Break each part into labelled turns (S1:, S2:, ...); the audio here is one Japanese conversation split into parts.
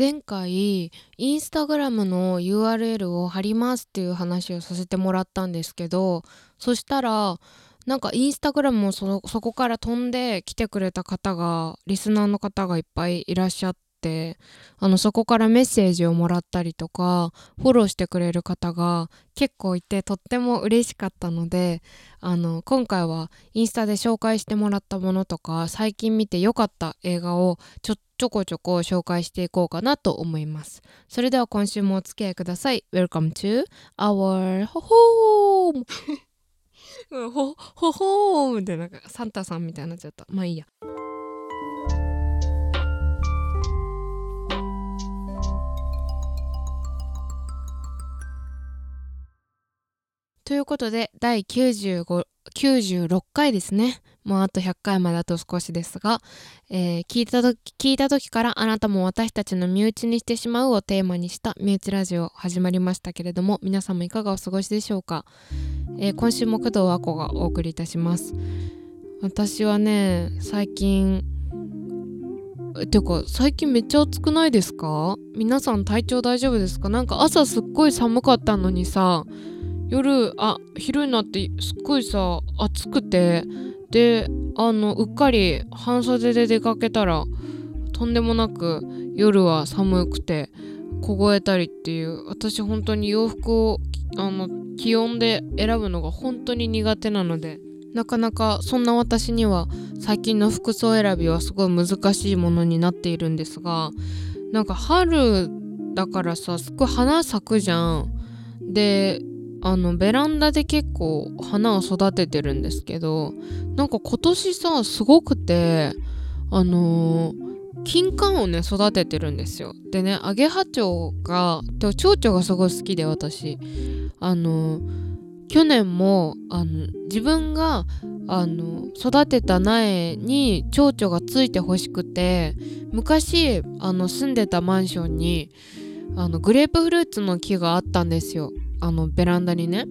S1: 前回インスタグラムの URL を貼りますっていう話をさせてもらったんですけどそしたらなんかインスタグラムもそそこから飛んで来てくれた方がリスナーの方がいっぱいいらっしゃってあのそこからメッセージをもらったりとかフォローしてくれる方が結構いてとっても嬉しかったのであの今回はインスタで紹介してもらったものとか最近見て良かった映画をちょちょこちょこ紹介していこうかなと思います。それでは今週もお付き合いください。Welcome to our home! ほほほーみたいなサンタさんみたいになっちゃった。まあいいや。ということで第95 96回ですね。もうあと100回まであと少しですが、えー、聞いた時聞いた時からあなたも私たちの身内にしてしまうをテーマにした身内ラジオ始まりましたけれども皆さんもいかがお過ごしでしょうか、えー、今週も工藤和子がお送りいたします。私はね最近てか最近めっちゃ暑くないですか？皆さん体調大丈夫ですか？なんか朝すっごい寒かったのにさ夜あ昼になってすっごいさ暑くてであのうっかり半袖で出かけたらとんでもなく夜は寒くて凍えたりっていう私本当に洋服をあの気温で選ぶのが本当に苦手なのでなかなかそんな私には最近の服装選びはすごい難しいものになっているんですがなんか春だからさすっごい花咲くじゃん。であのベランダで結構花を育ててるんですけどなんか今年さすごくてあのー、金柑をね育ててるんですよ。でねアゲハチョウが蝶々がすごい好きで私。あの、去年もあの自分があの育てた苗に蝶々がついてほしくて昔あの住んでたマンションにあのグレープフルーツの木があったんですよ。あのベランダにね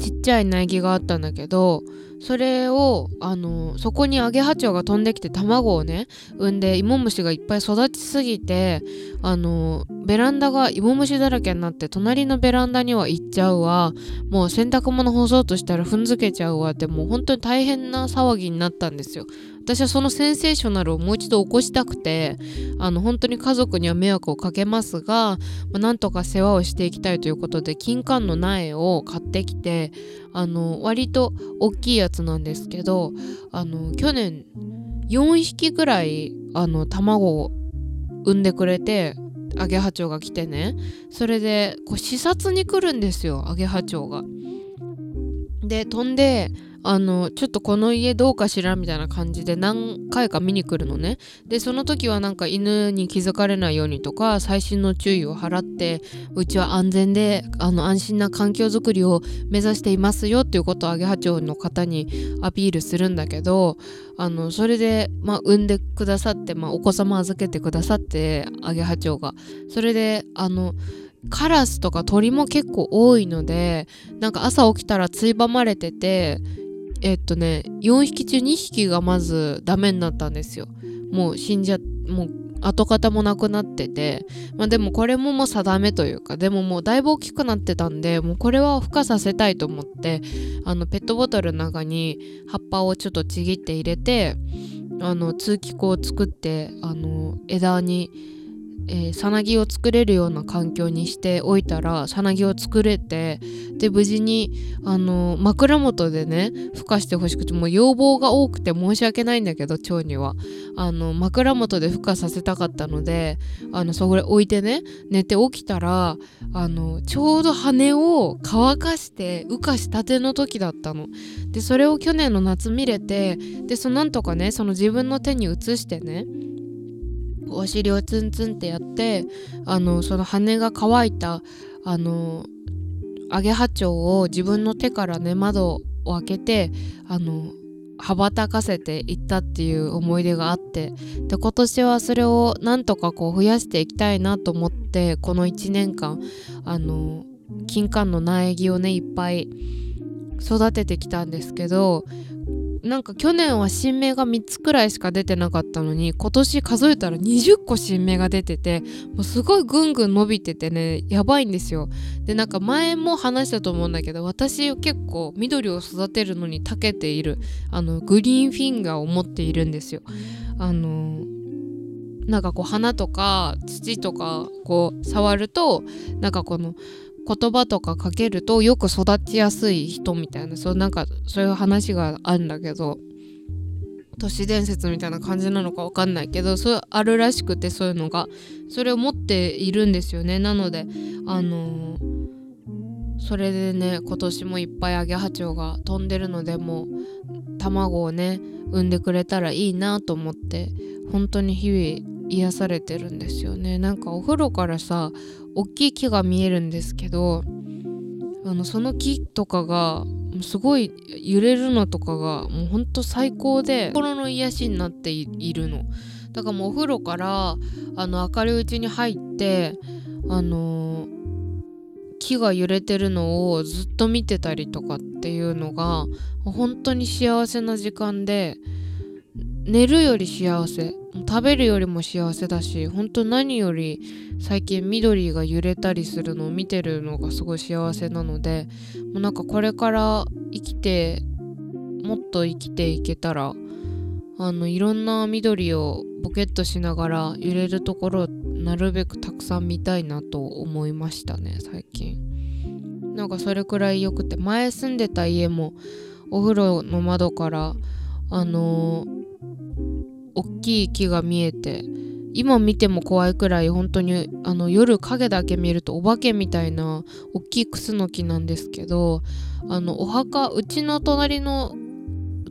S1: ちっちゃい苗木があったんだけどそれをあのそこにアゲハチョウが飛んできて卵をね産んで芋虫がいっぱい育ちすぎてあのベランダが芋虫だらけになって隣のベランダには行っちゃうわ。もう洗濯物干そうとしたら踏んづけちゃうわってもう本当に大変な騒ぎになったんですよ。私はそのセンセーショナルをもう一度起こしたくてあの本当に家族には迷惑をかけますが、まあ、なんとか世話をしていきたいということで金柑の苗を買ってきてあの割と大きいやつなんですけどあの去年4匹ぐらいあの卵を産んでくれてアゲハチョウが来てねそれでこう視察に来るんですよアゲハチョウが。で飛んであのちょっとこの家どうかしらみたいな感じで何回か見に来るのね。でその時はなんか犬に気づかれないようにとか細心の注意を払ってうちは安全であの安心な環境づくりを目指していますよっていうことをアゲハチョウの方にアピールするんだけどあのそれで、まあ、産んでくださって、まあ、お子様預けてくださってアゲハチョウが。それであのカラスとか鳥も結構多いのでなんか朝起きたらついばまれててえっとね4匹中2匹がまずダメになったんですよ。もう死んじゃもう跡形もなくなってて。まあでもこれももう定めというかでももうだいぶ大きくなってたんでもうこれは孵化させたいと思ってあのペットボトルの中に葉っぱをちょっとちぎって入れてあの通気口を作ってあの枝にえー、さなぎを作れるような環境にしておいたらさなぎを作れてで無事にあの枕元でね孵化してほしくてもう要望が多くて申し訳ないんだけど蝶には。あの枕元で孵化させたかったのであのそこで置いてね寝て起きたらあのちょうど羽を乾かして羽化したての時だったの。でそれを去年の夏見れてでそのなんとかねその自分の手に移してねお尻をツンツンってやってあのその羽が乾いたあのアゲハチョウを自分の手からね窓を開けてあの羽ばたかせていったっていう思い出があってで今年はそれをなんとかこう増やしていきたいなと思ってこの1年間あの金柑の苗木をねいっぱい育ててきたんですけどなんか去年は新芽が3つくらいしか出てなかったのに今年数えたら20個新芽が出ててもうすごいぐんぐん伸びててねやばいんですよ。でなんか前も話したと思うんだけど私結構緑を育てるのに長けているあのグリーンフィンガーを持っているんですよ。あのなんかこう花とか土とかこう触るとなんかこの言葉とかかけるとよく育ちやすい人みたいなそうなんかそういう話があるんだけど都市伝説みたいな感じなのかわかんないけどそうあるらしくてそういうのがそれを持っているんですよね。なのであのー、それでね今年もいっぱいアゲハチョウが飛んでるのでもう卵をね産んでくれたらいいなと思って本当に日々癒されてるんですよね。なんかお風呂からさ大きい木が見えるんですけどあのその木とかがすごい揺れるのとかがもうほんと最高で心の癒しになっているの。だからもうお風呂からあの明るいうちに入ってあのー、木が揺れてるのをずっと見てたりとかっていうのが本当に幸せな時間で寝るより幸せ。食べるよりも幸せだし本当何より最近緑が揺れたりするのを見てるのがすごい幸せなのでもうなんかこれから生きてもっと生きていけたらあのいろんな緑をボケッとしながら揺れるところをなるべくたくさん見たいなと思いましたね最近。なんかそれくらい良くて前住んでた家もお風呂の窓からあのー大きい木が見えて今見ても怖いくらい本当にあの夜影だけ見るとお化けみたいな大きいクスノキなんですけどあのお墓うちの隣の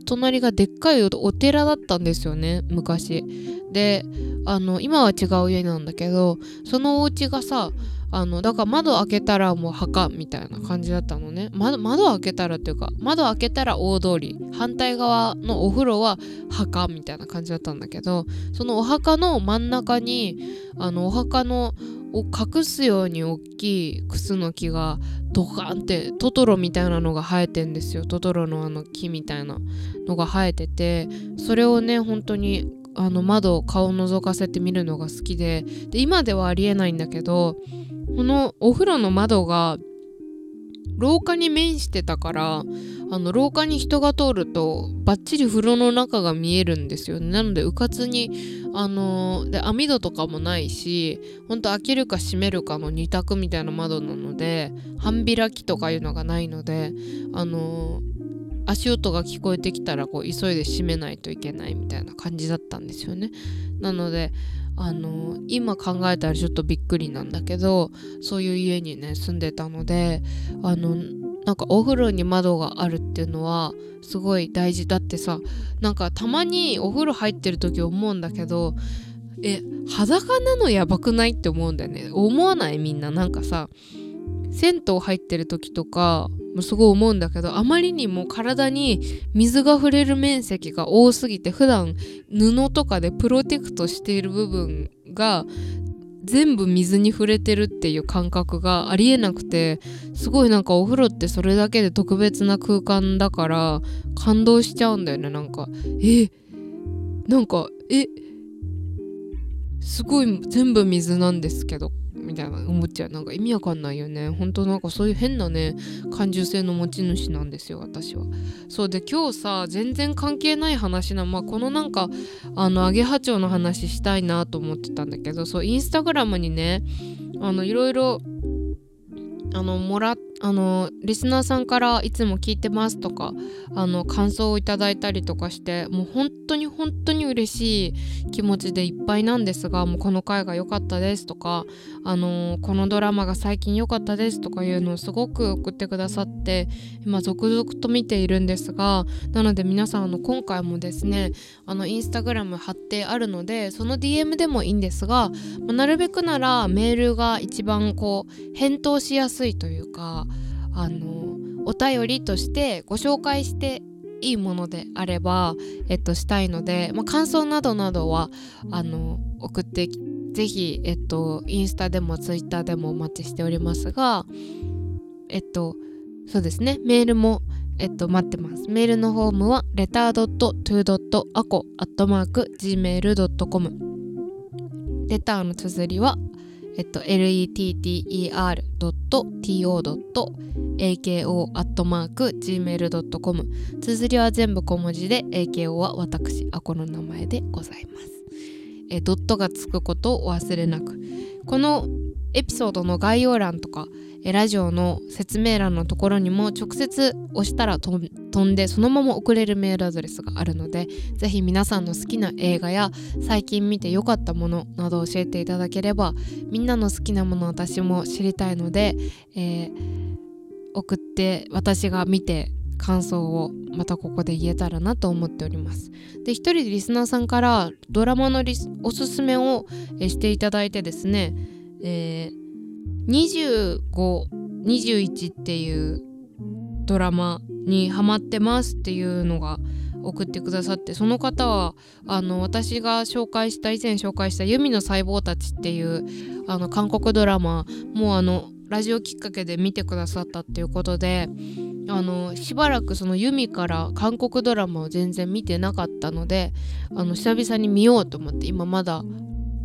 S1: 隣がでっかいお寺だったんですよね昔。であの今は違う家なんだけどそのお家がさあのだから窓開けたらもう墓みたいな感じだったのね。窓窓開けたらっていうか窓開けたら大通り。反対側のお風呂は墓みたいな感じだったんだけどそのお墓の真ん中にあのお墓のを隠すように大きいクスの木がドカンってトトロみたいなのが生えてんですよ。トトロのあの木みたいなのが生えててそれをね本当にあの窓顔を覗かせて見るのが好きで。で今ではありえないんだけどこのお風呂の窓が廊下に面してたからあの廊下に人が通るとバッチリ風呂の中が見えるんですよね。なのでうかつにあの、で網戸とかもないしほんと開けるか閉めるかの2択みたいな窓なので半開きとかいうのがないのであの、足音が聞こえてきたらこう急いで閉めないといけないみたいな感じだったんですよね。なのであの今考えたらちょっとびっくりなんだけどそういう家にね住んでたのであのなんかお風呂に窓があるっていうのはすごい大事だってさなんかたまにお風呂入ってる時思うんだけどえ裸なのやばくないって思うんだよね。思わない？みんな。なんかさ銭湯入ってる時とかもすごい思うんだけどあまりにも体に水が触れる面積が多すぎて普段布とかでプロテクトしている部分が全部水に触れてるっていう感覚がありえなくてすごいなんかお風呂ってそれだけで特別な空間だから感動しちゃうんだよね。なんかえなんかえすごい全部水なんですけど。みたいな思っちゃう。なんか意味わかんないよね。本当なんかそういう変なね感受性の持ち主なんですよ私は。そうで今日さ全然関係ない話なまあこのなんかあのアゲハチョウの話したいなと思ってたんだけどそうインスタグラムにねあのいろいろあのもらあのリスナーさんからいつも聞いてますとかあの感想をいただいたりとかしてもう本当に本当に嬉しい気持ちでいっぱいなんですがもうこの回が良かったですとかあのこのドラマが最近良かったですとかいうのをすごく送ってくださって今続々と見ているんですがなので皆さんあの今回もですねあのインスタグラム貼ってあるのでその DM でもいいんですが、まあ、なるべくならメールが一番こう返答しやすいというかあのお便りとしてご紹介していいものであれば、えっと、したいので、まあ、感想などなどはあの送ってぜひ、えっと、インスタでもツイッターでもお待ちしておりますがえっとそうですねメールもえっと、待ってます。メールのフォームは letter.to.ako.gmail.com レターの綴りは、えっと、letter.to.ako.gmail.com 綴りは全部小文字で AKO は私、アコの名前でございます。えドットがつくことを忘れなく。このエピソードの概要欄とかラジオの説明欄のところにも直接押したら飛んでそのまま送れるメールアドレスがあるのでぜひ皆さんの好きな映画や最近見て良かったものなど教えていただければみんなの好きなもの私も知りたいので、えー、送って私が見て感想をまたここで言えたらなと思っております。で一人でリスナーさんからドラマのおすすめをしていただいてですね、えー2521っていうドラマにハマってますっていうのが送ってくださってその方はあの私が紹介した以前紹介した「ユミの細胞たち」っていうあの韓国ドラマもうあのラジオきっかけで見てくださったっていうことであのしばらくそのユミから韓国ドラマを全然見てなかったのであの久々に見ようと思って今まだ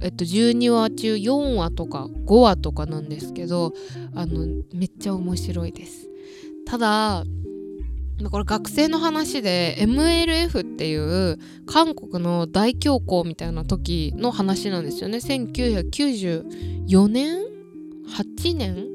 S1: えっと、12話中4話とか5話とかなんですけどあのめっちゃ面白いです。ただこれ学生の話で MLF っていう韓国の大恐慌みたいな時の話なんですよね。1994年？8年？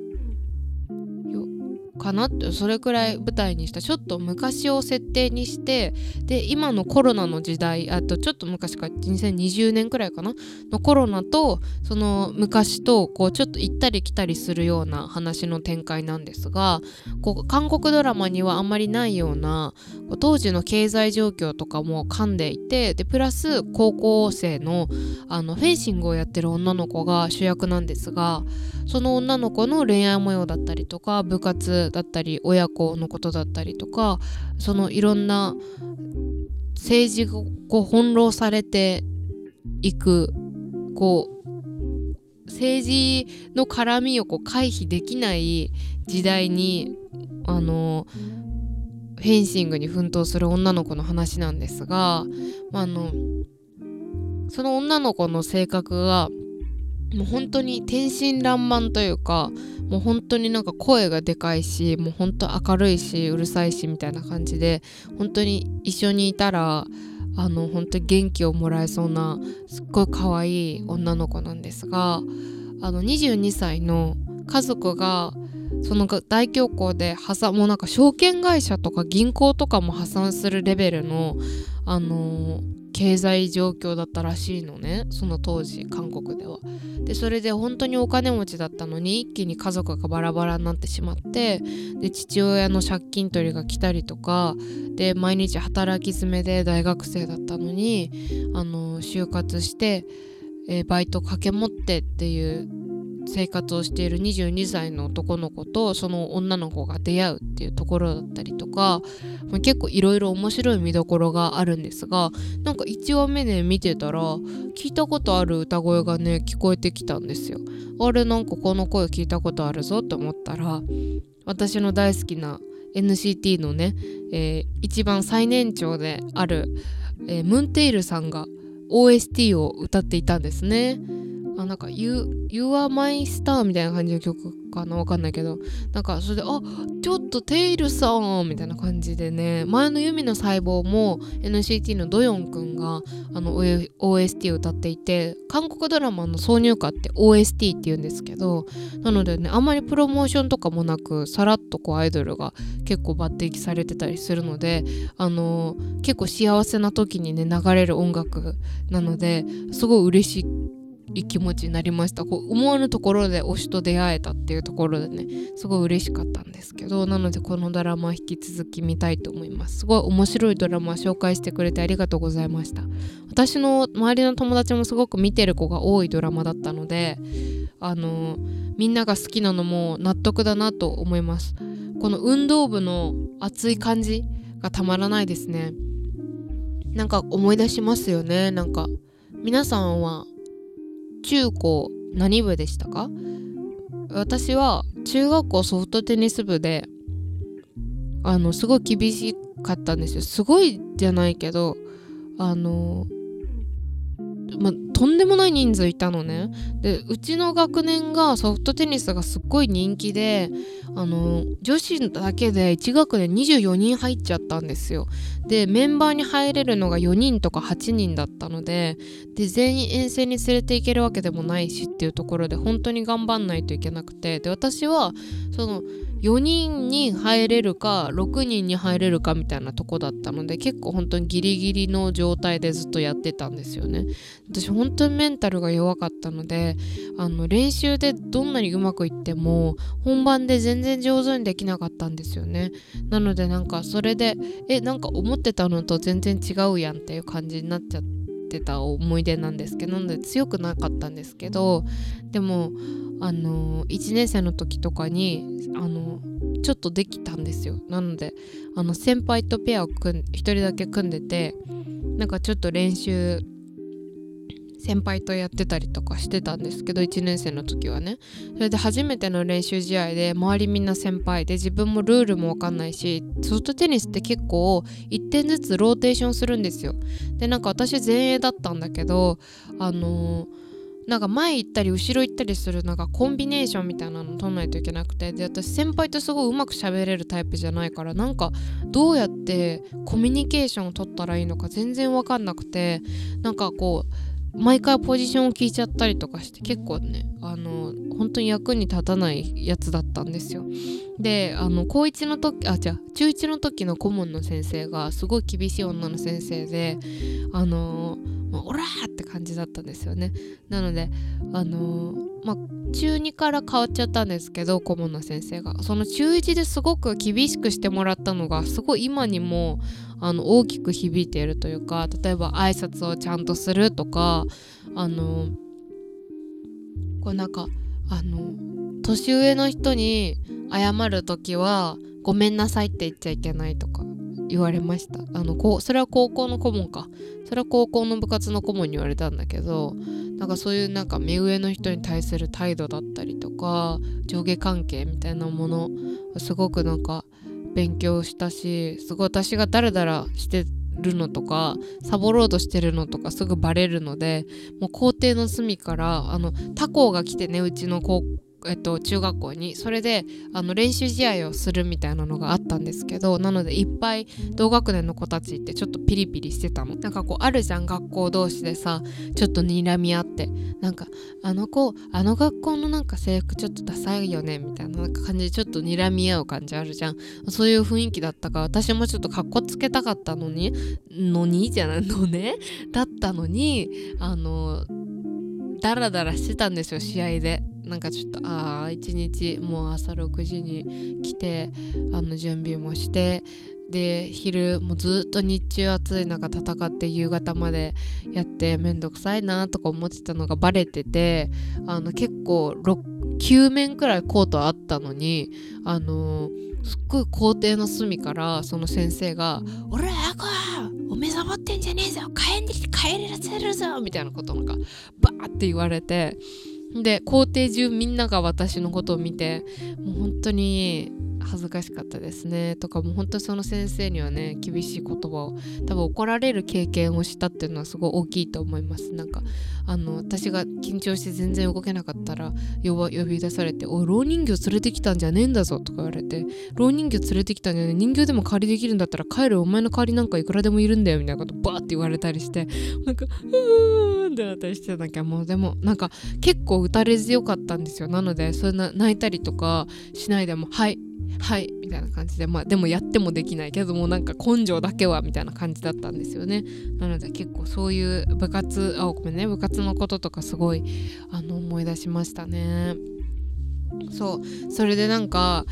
S1: かなってそれくらい舞台にしたちょっと昔を設定にしてで今のコロナの時代あとちょっと昔か2020年くらいかな？のコロナとその昔とこうちょっと行ったり来たりするような話の展開なんですがこう韓国ドラマにはあんまりないような当時の経済状況とかも噛んでいてでプラス高校生のあのフェンシングをやってる女の子が主役なんですがその女の子の恋愛模様だったりとか部活だったり親子のことだったりとかそのいろんな政治がこう翻弄されていくこう政治の絡みをこう回避できない時代にあのフェンシングに奮闘する女の子の話なんですが、まあ、あのその女の子の性格がもう本当に天真爛漫というかもう本当になんか声がでかいしもう本当明るいしうるさいしみたいな感じで本当に一緒にいたらあの本当に元気をもらえそうなすっごい可愛い女の子なんですがあの22歳の家族がその大恐慌で破産もうなんか証券会社とか銀行とかも破産するレベルのあのー経済状況だったらしいのねその当時韓国では。でそれで本当にお金持ちだったのに一気に家族がバラバラになってしまってで父親の借金取りが来たりとかで毎日働き詰めで大学生だったのにあの就活して、えー、バイト掛け持ってっていう生活をしている22歳の男の子とその女の子が出会うっていうところだったりとか、結構いろいろ面白い見どころがあるんですがなんか1話目で見てたら聞いたことある歌声がね聞こえてきたんですよ。あれなんかこの声聞いたことあるぞと思ったら私の大好きな NCT のね、えー、一番最年長である、えー、ムンテイルさんが OST を歌っていたんですね。あなんか You, you are my star みたいな感じの曲かなわかんないけど。なんかそれであちょっとテイルさんみたいな感じでね。前の弓の細胞も NCT のドヨンくんがあの OST を歌っていて韓国ドラマの挿入歌って OST って言うんですけどなのでねあんまりプロモーションとかもなくさらっとこうアイドルが結構抜擢されてたりするのであの結構幸せな時にね流れる音楽なのですごい嬉しいい気持ちになりました。こう思わぬところで推しと出会えたっていうところでねすごい嬉しかったんですけどなのでこのドラマ引き続き見たいと思います。すごい面白いドラマ紹介してくれてありがとうございました。私の周りの友達もすごく見てる子が多いドラマだったのであのみんなが好きなのも納得だなと思います。この運動部の熱い感じがたまらないですね。なんか思い出しますよね。なんか皆さんは中高何部でしたか？私は中学校ソフトテニス部であのすごい厳しかったんですよ。すごいじゃないけどあのまとんでもない人数いたのね。でうちの学年がソフトテニスがすっごい人気であの女子だけで1学年24人入っちゃったんですよ。でメンバーに入れるのが4人とか8人だったのでで全員遠征に連れて行けるわけでもないしっていうところで本当に頑張んないといけなくてで私はその4人に入れるか6人に入れるかみたいなとこだったので結構本当にギリギリの状態でずっとやってたんですよね。私本当にメンタルが弱かったのであの練習でどんなにうまくいっても本番で全然上手にできなかったんですよね。なのでなんかそれでえなんか思ってたのと全然違うやんっていう感じになっちゃってた思い出なんですけどなので強くなかったんですけどでもあの1年生の時とかにあのちょっとできたんですよ。なのであの先輩とペアを組ん1人だけ組んでてなんかちょっと練習先輩とやってたりとかしてたんですけど1年生の時はね。それで初めての練習試合で周りみんな先輩で自分もルールも分かんないしソフトテニスって結構1点ずつローテーションするんですよ。でなんか私前衛だったんだけどあのーなんか前行ったり後ろ行ったりするなんかコンビネーションみたいなの取んないといけなくてで私先輩とすごいうまく喋れるタイプじゃないからなんかどうやってコミュニケーションを取ったらいいのか全然分かんなくてなんかこう毎回ポジションを聞いちゃったりとかして結構ねあの本当に役に立たないやつだったんですよ。であの高1の時あじゃあ中1の時の顧問の先生がすごい厳しい女の先生であのもうオラーって感じだったんですよねなのであの、まあ中2から変わっちゃったんですけど顧問の先生がその中1ですごく厳しくしてもらったのがすごい今にもあの大きく響いているというか例えば挨拶をちゃんとするとかあのこうなんかあの年上の人に謝る時は「ごめんなさい」って言っちゃいけないとか言われました。あのこうそれは高校の顧問か。それは高校の部活の顧問に言われたんだけどなんかそういうなんか目上の人に対する態度だったりとか上下関係みたいなものすごくなんか勉強したしすごい私がダラダラしてるのとかサボろうとしてるのとかすぐバレるのでもう校庭の隅からあの他校が来てねうちの高校えっと、中学校に。それであの練習試合をするみたいなのがあったんですけどなのでいっぱい同学年の子たちってちょっとピリピリしてたの。なんかこうあるじゃん学校同士でさちょっと睨み合ってなんかあの子あの学校のなんか制服ちょっとダサいよねみたいななんか感じでちょっと睨み合う感じあるじゃん。そういう雰囲気だったから私もちょっとかっこつけたかったのにのに？じゃないのね？だったのにあのダラダラしてたんですよ試合で。なんかちょっとああ一日もう朝6時に来てあの準備もしてで昼もうずっと日中暑い中戦って夕方までやってめんどくさいなとか思ってたのがバレててあの結構9面くらいコートあったのにあのすっごい校庭の隅からその先生が「俺アコお目覚まってんじゃねえぞ。帰んできて帰らせるぞ」みたいなことなんかバーって言われてで校庭中みんなが私のことを見てもう本当に恥ずかしかったですね。とかもう本当その先生にはね厳しい言葉を多分怒られる経験をしたっていうのはすごい大きいと思います。なんかあの私が緊張して全然動けなかったら呼び出されて「おい老人形連れてきたんじゃねえんだぞ」とか言われて「老人形連れてきたんじゃねえ人形でも代わりできるんだったら帰るお前の代わりなんかいくらでもいるんだよ」みたいなことバーって言われたりしてなんか「うーん」ってなったりしてなきゃもうでもなんか結構打たれ強かったんですよ。なのでそんな泣いたりとかしないでも「はいはいみたいな感じでまあでもやってもできない。けどもなんか根性だけはみたいな感じだったんですよね。なので結構そういう部活あごめんね。部活のこととかすごいあの思い出しましたね。そう。それでなんか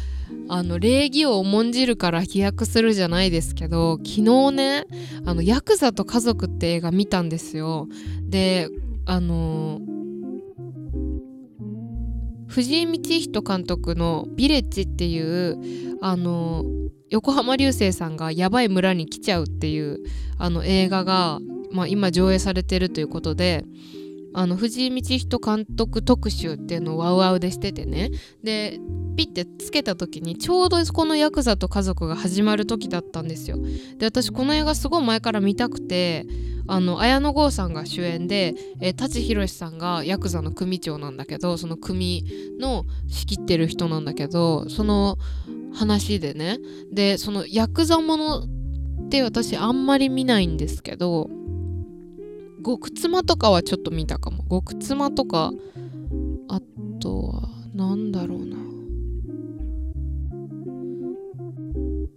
S1: あの礼儀を重んじるから飛躍するじゃないですけど昨日ねあのヤクザと家族って映画見たんですよ。であのー藤井道人監督の「ビレッジ」っていうあの横浜流星さんがやばい村に来ちゃうっていうあの映画が、まあ、今上映されてるということであの藤井道人監督特集っていうのをワウワウでしててね。でピッてつけた時にちょうどこのヤクザと家族が始まる時だったんですよ。で私この映画すごい前から見たくてあの綾野剛さんが主演で、えー、舘ひろしさんがヤクザの組長なんだけどその組の仕切ってる人なんだけどその話でね。でそのヤクザものって私あんまり見ないんですけど極妻とかはちょっと見たかも。極妻とかあとは何だろうな。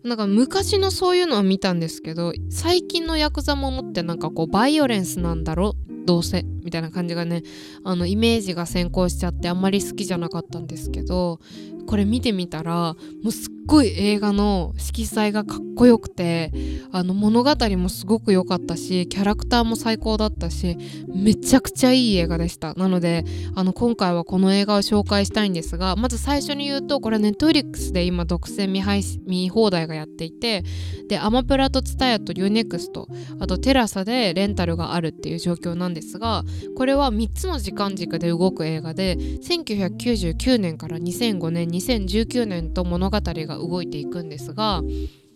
S1: なんか昔のそういうのは見たんですけど最近のヤクザものってなんかこうバイオレンスなんだろどうせ？みたいな感じがねあのイメージが先行しちゃってあんまり好きじゃなかったんですけどこれ見てみたらもうすっごい映画の色彩がかっこよくてあの物語もすごく良かったしキャラクターも最高だったしめちゃくちゃいい映画でした。なのであの今回はこの映画を紹介したいんですがまず最初に言うとこれネットフリックスで今独占見配見放題がやっていてでアマプラとツタヤとユーネクストあとテラサでレンタルがあるっていう状況なんですがこれは3つの時間軸で動く映画で1999年から2005年2019年と物語が動いていくんですが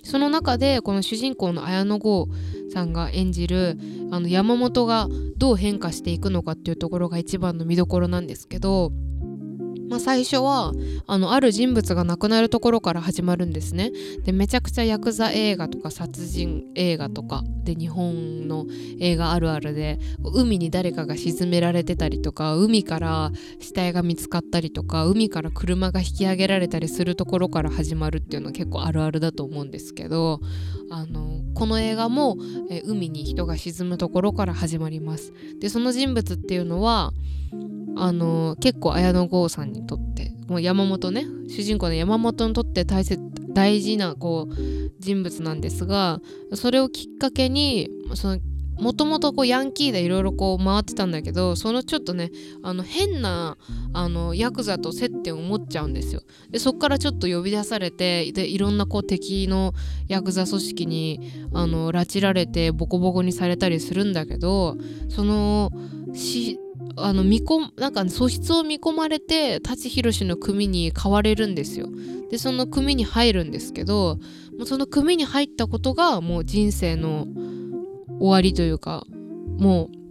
S1: その中でこの主人公の綾野剛さんが演じるあの山本がどう変化していくのかっていうところが一番の見どころなんですけどまあ、最初はあのある人物が亡くなるところから始まるんですね。でめちゃくちゃヤクザ映画とか殺人映画とかで日本の映画あるあるで海に誰かが沈められてたりとか海から死体が見つかったりとか海から車が引き上げられたりするところから始まるっていうのは結構あるあるだと思うんですけどあのこの映画も、え海に人が沈むところから始まります。でその人物っていうのはあの結構綾野剛さんにとってもう山本ね主人公の山本にとって大切大事なこう人物なんですがそれをきっかけにそのもともとこうヤンキーでいろいろこう回ってたんだけどそのちょっとねあの変なあのヤクザと接点を持っちゃうんですよ。でそっからちょっと呼び出されてでいろんなこう敵のヤクザ組織にあの拉致られてボコボコにされたりするんだけどそのしあの見込なんか素質を見込まれて舘ひろしの組に変われるんですよ。でその組に入るんですけどもうその組に入ったことがもう人生の終わりというかもう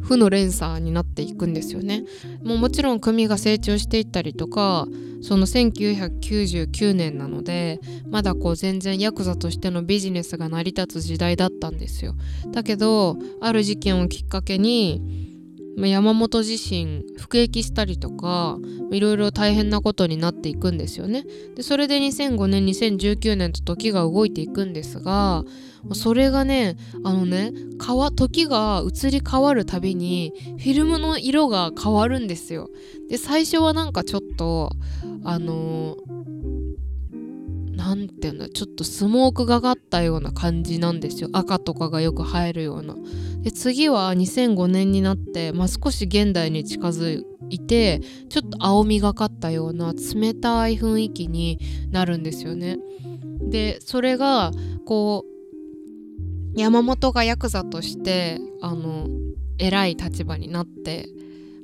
S1: 負の連鎖になっていくんですよね。もうもちろん組が成長していったりとかその1999年なのでまだこう全然ヤクザとしてのビジネスが成り立つ時代だったんですよ。だけどある事件をきっかけに山本自身服役したりとかいろいろ大変なことになっていくんですよね。でそれで2005年2019年と時が動いていくんですがそれがねあのね時が移り変わるたびにフィルムの色が変わるんですよ。で最初はなんかちょっとあの何て言うんだちょっとスモークがかったような感じなんですよ。赤とかがよく入るような。で次は2005年になって、まあ、少し現代に近づいてちょっと青みがかったような冷たい雰囲気になるんですよね。でそれがこう山本がヤクザとしてあの偉い立場になって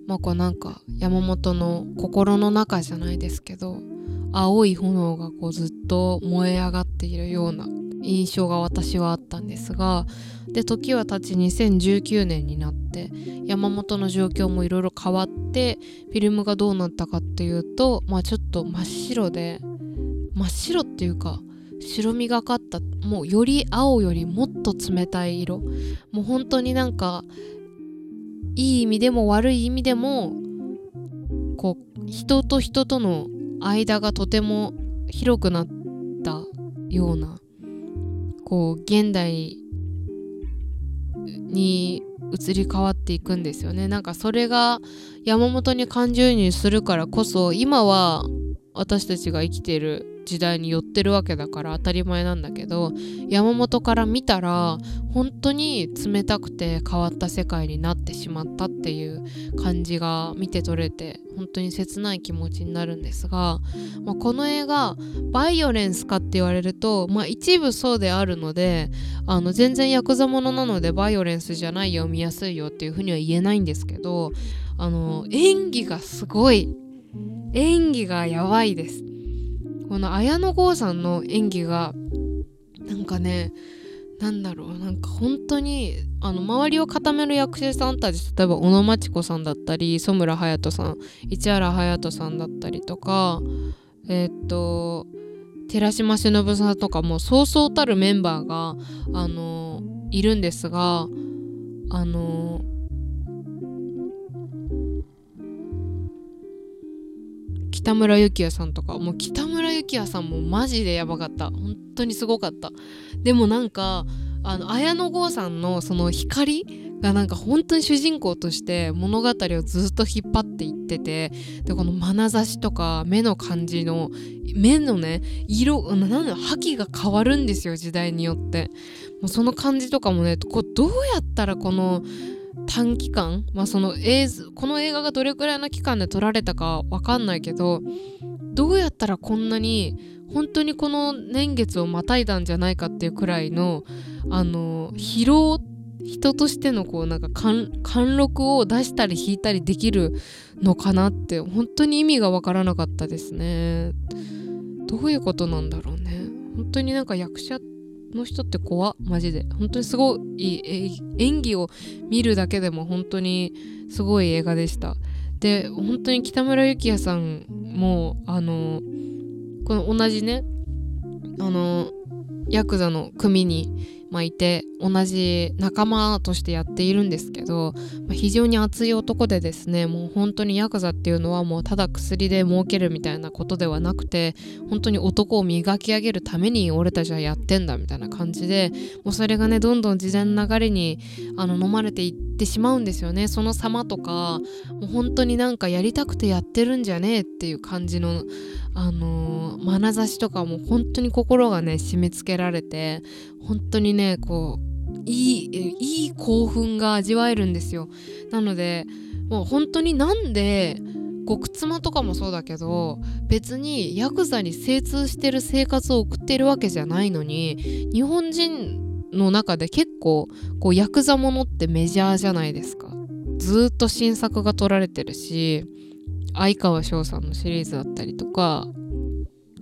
S1: まあこうなんか山本の心の中じゃないですけど青い炎がこうずっと燃え上がっているような印象が私はあったんですがで時は経ち2019年になって山本の状況もいろいろ変わってフィルムがどうなったかっていうとまあちょっと真っ白で真っ白っていうか白みがかったもうより青よりもっと冷たい色。もう本当になんかいい意味でも悪い意味でもこう人と人との間がとても広くなったようなこう現代に移り変わっていくんですよね。なんかそれが山本に感情移入するからこそ今は私たちが生きている時代に寄ってるわけだから当たり前なんだけど山本から見たら本当に冷たくて変わった世界になってしまったっていう感じが見て取れて本当に切ない気持ちになるんですが、まあ、この映画バイオレンスかって言われると、まあ、一部そうであるのであの全然ヤクザものなのでバイオレンスじゃないよ見やすいよっていうふうには言えないんですけどあの演技がすごい演技がやばいです。この綾野剛さんの演技がなんかねなんだろうなんか本当にあの周りを固める役者さんたち例えば小野真知子さんだったり磯村勇斗さん市原隼人さんだったりとかえー、っと寺島しのぶさんとかもそうそうたるメンバーがあのいるんですがあの北村幸也さんとかもう北村幸也さんもマジでやばかった。本当にすごかった。でもなんかあの綾野剛さんのその光がなんか本当に主人公として物語をずっと引っ張っていっててでこの眼差しとか目の感じの目のね色なんだ覇気が変わるんですよ時代によって。もうその感じとかもねこうどうやったらこの短期間、まあ、その映この映画がどれくらいの期間で撮られたかわかんないけどどうやったらこんなに本当にこの年月をまたいだんじゃないかっていうくらいのあの疲労人としてのこうなんか貫禄を出したり引いたりできるのかなって本当に意味がわからなかったですね。どういうことなんだろうね。本当になんか役者っての人って怖マジで。本当にすごい演技を見るだけでも本当にすごい映画でした。で本当に北村幸也さんもあのこの同じねあのヤクザの組にまあ、いて同じ仲間としてやっているんですけど、まあ、非常に熱い男でですねもう本当にヤクザっていうのはもうただ薬で儲けるみたいなことではなくて本当に男を磨き上げるために俺たちはやってんだみたいな感じでもうそれがねどんどん時代の流れにあの飲まれていっててしまうんですよね。その様とかもう本当になんかやりたくてやってるんじゃねえっていう感じのあのー、眼差しとかも本当に心がね締め付けられて本当にねこういいいい興奮が味わえるんですよ。なのでもう本当になんで極妻とかもそうだけど別にヤクザに精通してる生活を送ってるわけじゃないのに日本人の中で結構こうヤクザものってメジャーじゃないですか。ずっと新作が撮られてるし相川翔さんのシリーズだったりとか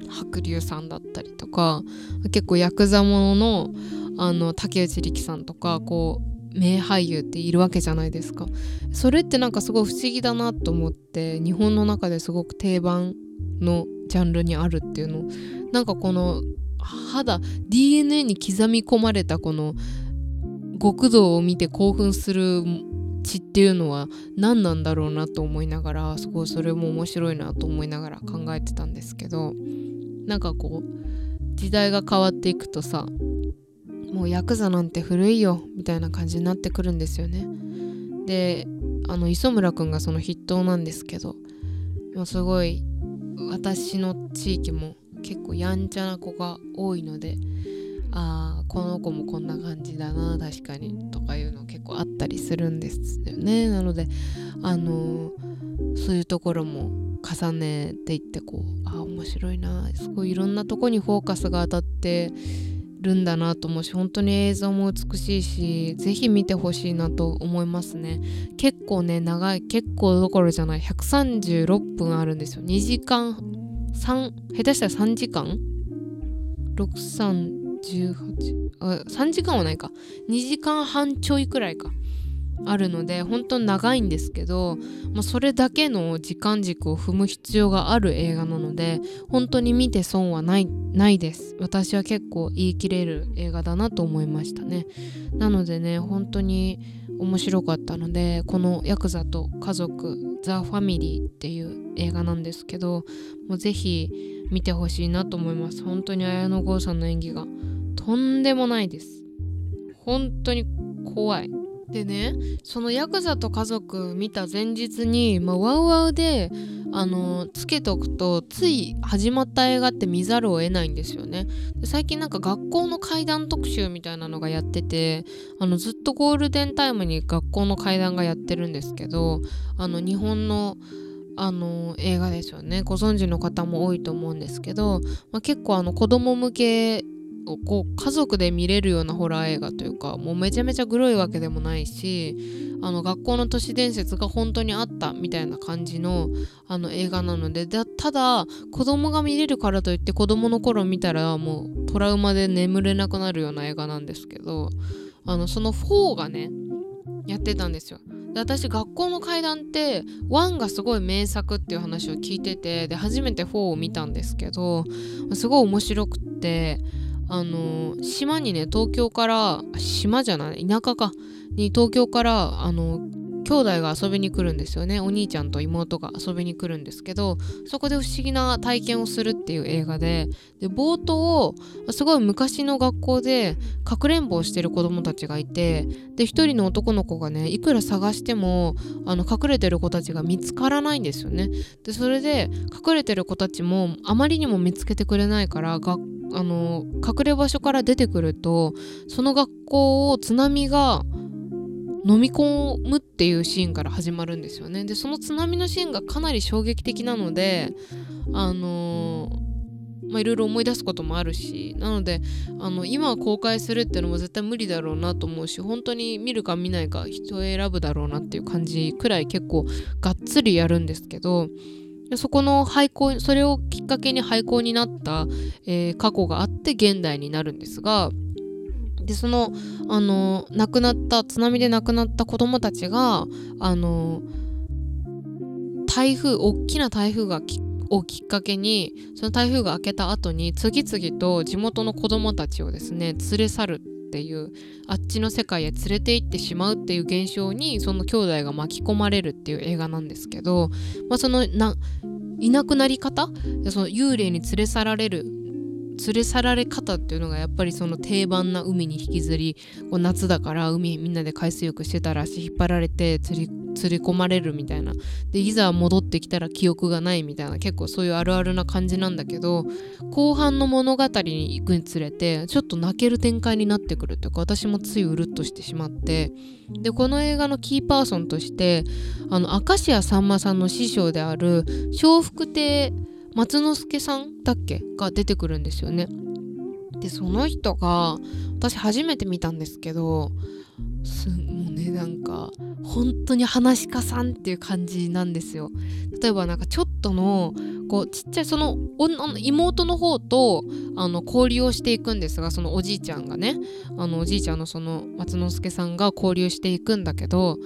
S1: 白龍さんだったりとか結構ヤクザもののあの竹内力さんとかこう名俳優っているわけじゃないですか。それってなんかすごい不思議だなと思って日本の中ですごく定番のジャンルにあるっていうの。なんかこの肌 DNA に刻み込まれたこの極道を見て興奮する血っていうのは何なんだろうなと思いながらすごいそれも面白いなと思いながら考えてたんですけどなんかこう時代が変わっていくとさもうヤクザなんて古いよみたいな感じになってくるんですよね。であの磯村くんがその筆頭なんですけどもうすごい私の地域も結構やんちゃな子が多いのでああこの子もこんな感じだな確かにとかいうの結構あったりするんですよね。なのであのー、そういうところも重ねていってこうああ面白いなすごいいろんなとこにフォーカスが当たってるんだなと思うし本当に映像も美しいしぜひ見てほしいなと思いますね。結構ね長い結構どころじゃない136分あるんですよ。2時間3下手したら3時間？63 18あ3時間はないか。2時間半ちょいくらいか。あるので本当に長いんですけど、まあ、それだけの時間軸を踏む必要がある映画なので本当に見て損はないないです。私は結構言い切れる映画だなと思いましたね。なのでね本当に面白かったのでこのヤクザと家族ザ・ファミリーっていう映画なんですけどもうぜひ見てほしいなと思います。本当に綾野剛さんの演技がとんでもないです。本当に怖い。でねそのヤクザと家族見た前日に、まあ、ワウワウであのつけとくとつい始まった映画って見ざるを得ないんですよね。で最近なんか学校の怪談特集みたいなのがやっててあのずっとゴールデンタイムに学校の怪談がやってるんですけどあの日本のあの映画ですよね。ご存知の方も多いと思うんですけど、まあ、結構あの子供向けこう家族で見れるようなホラー映画というかもうめちゃめちゃグロいわけでもないしあの学校の都市伝説が本当にあったみたいな感じのあの映画なのでただ子供が見れるからといって子供の頃見たらもうトラウマで眠れなくなるような映画なんですけどあのその4がねやってたんですよ。で私学校の階段って1がすごい名作っていう話を聞いててで初めて4を見たんですけどすごい面白くってあの島にね東京から島じゃない田舎か。に東京からあの兄弟が遊びに来るんですよね。お兄ちゃんと妹が遊びに来るんですけどそこで不思議な体験をするっていう映画でで冒頭すごい昔の学校でかくれんぼをしてる子供たちがいてで一人の男の子がねいくら探してもあの隠れてる子たちが見つからないんですよね。でそれで隠れてる子たちもあまりにも見つけてくれないから学あの隠れ場所から出てくるとその学校を津波が飲み込むっていうシーンから始まるんですよね。でその津波のシーンがかなり衝撃的なのであのまあ、いろいろ思い出すこともあるしなのであの今公開するっていうのも絶対無理だろうなと思うし本当に見るか見ないか人を選ぶだろうなっていう感じくらい結構がっつりやるんですけどそこの廃校それをきっかけに廃校になった、えー、過去があって現代になるんですがでそのあの亡くなった津波で亡くなった子供たちがあの台風大きな台風がをきっかけにその台風が明けた後に次々と地元の子供たちをですね連れ去るっていうあっちの世界へ連れて行ってしまうっていう現象にその兄弟が巻き込まれるっていう映画なんですけど、まあ、そのないなくなり方その幽霊に連れ去られる連れ去られ方っていうのがやっぱりその定番な海に引きずりこう夏だから海みんなで海水浴してたら足引っ張られて釣り連れ込まれるみたいな。でいざ戻ってきたら記憶がないみたいな。結構そういうあるあるな感じなんだけど後半の物語に行くにつれてちょっと泣ける展開になってくるというか私もついうるっとしてしまって。でこの映画のキーパーソンとしてあの明石家さんまさんの師匠である笑福亭松之助さんだっけが出てくるんですよね。でその人が私初めて見たんですけどすもうねなんか本当に話し家さんっていう感じなんですよ。例えばなんかちょっとのこうちっちゃいその妹の方とあの交流をしていくんですがそのおじいちゃんがねあのおじいちゃんのその松之助さんが交流していくんだけど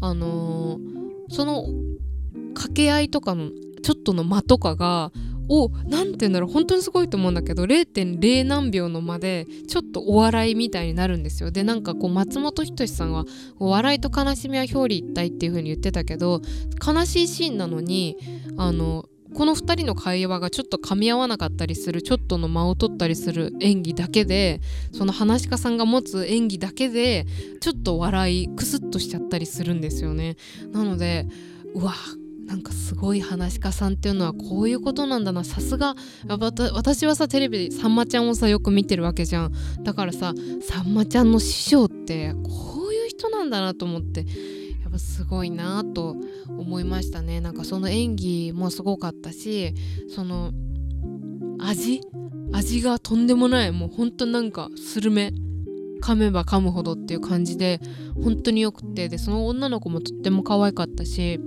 S1: あのー、その掛け合いとかのちょっとの間とかがを何て言うんだろう本当にすごいと思うんだけど0.0何秒の間でちょっとお笑いみたいになるんですよ。でなんかこう松本人志さんは笑いと悲しみは表裏一体っていう風に言ってたけど悲しいシーンなのにあのこの2人の会話がちょっと噛み合わなかったりするちょっとの間を取ったりする演技だけでその話し家さんが持つ演技だけでちょっと笑いクスッとしちゃったりするんですよね。なのでうわなんかすごい話し家さんっていうのはこういうことなんだな。さすが私はさテレビでさんまちゃんをさよく見てるわけじゃん。だからささんまちゃんの師匠ってこういう人なんだなと思ってやっぱすごいなと思いましたね。なんかその演技もすごかったしその味？味がとんでもない。もうほんとなんかスルメ。噛めば噛むほどっていう感じで本当によくて。でその女の子もとっても可愛かったし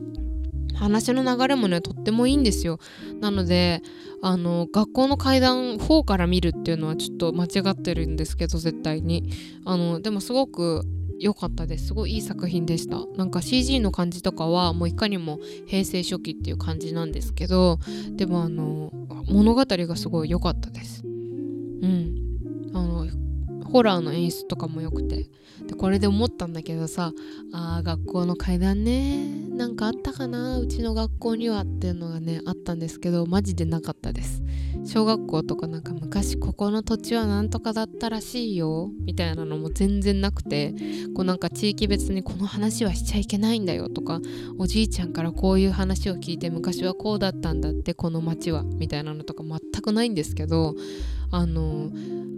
S1: 話の流れもねとってもいいんですよ。なのであの学校の階段4から見るっていうのはちょっと間違ってるんですけど絶対に。あのでもすごく良かったです。すごいいい作品でした。なんか CG の感じとかはもういかにも平成初期っていう感じなんですけどでもあの物語がすごい良かったです。うん。ホラーの演出とかも良くて。でこれで思ったんだけどさあー学校の階段ねなんかあったかなうちの学校にはっていうのがねあったんですけどマジでなかったです。小学校とかなんか昔ここの土地はなんとかだったらしいよみたいなのも全然なくてこうなんか地域別にこの話はしちゃいけないんだよとかおじいちゃんからこういう話を聞いて昔はこうだったんだってこの町はみたいなのとか全くないんですけどあの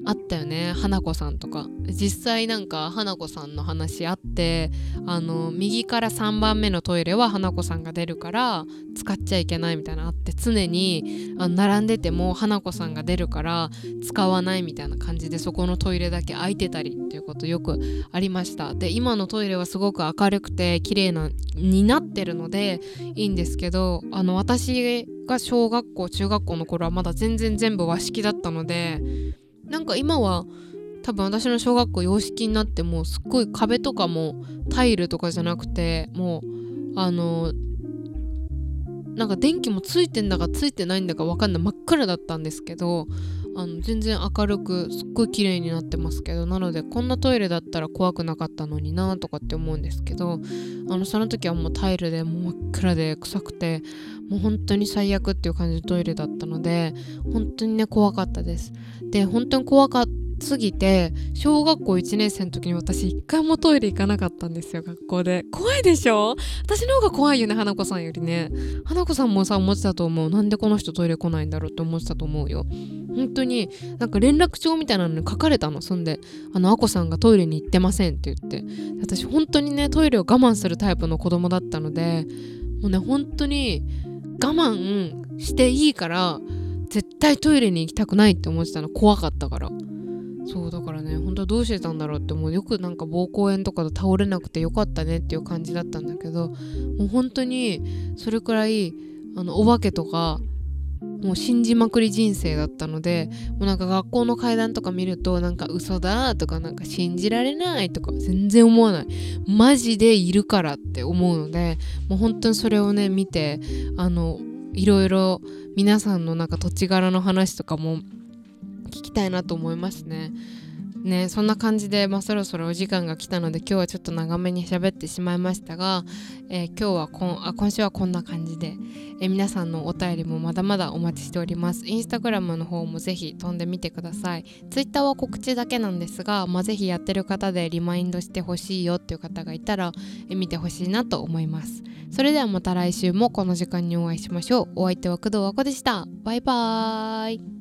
S1: あったよね。花子さんとか。実際なんか花子さんの話あってあの右から3番目のトイレは花子さんが出るから使っちゃいけないみたいなあって常にあの並んでても花子さんが出るから使わないみたいな感じでそこのトイレだけ空いてたりっていうことよくありました。で今のトイレはすごく明るくて綺麗なになってるのでいいんですけどあの私が小学校中学校の頃はまだ全然全部和式だったのでなんか今は多分私の小学校洋式になってもうすっごい壁とかもタイルとかじゃなくてもうあのなんか電気もついてんだかついてないんだか分かんない。真っ暗だったんですけどあの全然明るくすっごい綺麗になってますけどなのでこんなトイレだったら怖くなかったのになとかって思うんですけどあのその時はもうタイルでもう真っ暗で臭くてもう本当に最悪っていう感じのトイレだったので本当にね怖かったです。で本当に怖かすぎて小学校1年生の時に私一回もトイレ行かなかったんですよ学校で。怖いでしょ？私の方が怖いよね花子さんよりね。花子さんもさ思ってたと思う。なんでこの人トイレ来ないんだろうって思ってたと思うよ。本当になんか連絡帳みたいなのに書かれたのそんで。あのあこさんがトイレに行ってませんって言って。私本当にねトイレを我慢するタイプの子供だったのでもうね本当に我慢していいから絶対トイレに行きたくないって思ってたの。怖かったから。そうだからね本当はどうしてたんだろうってもう。よくなんか膀胱炎とかで倒れなくてよかったねっていう感じだったんだけどもう本当にそれくらいあのお化けとかもう信じまくり人生だったのでもうなんか学校の階段とか見るとなんか嘘だとかなんか信じられないとか全然思わないマジでいるからって思うのでもう本当にそれをね見てあのいろいろ皆さんのなんか土地柄の話とかも聞きたいなと思いますね。ねそんな感じで、まあ、そろそろお時間が来たので今日はちょっと長めに喋ってしまいましたが、えー、今日はこんあ今週はこんな感じで、えー、皆さんのお便りもまだまだお待ちしております。インスタグラムの方もぜひ飛んでみてください。ツイッターは告知だけなんですが、まあ、ぜひやってる方でリマインドしてほしいよっていう方がいたら、えー、見てほしいなと思います。それではまた来週もこの時間にお会いしましょう。お相手は工藤和子でした。バイバーイ。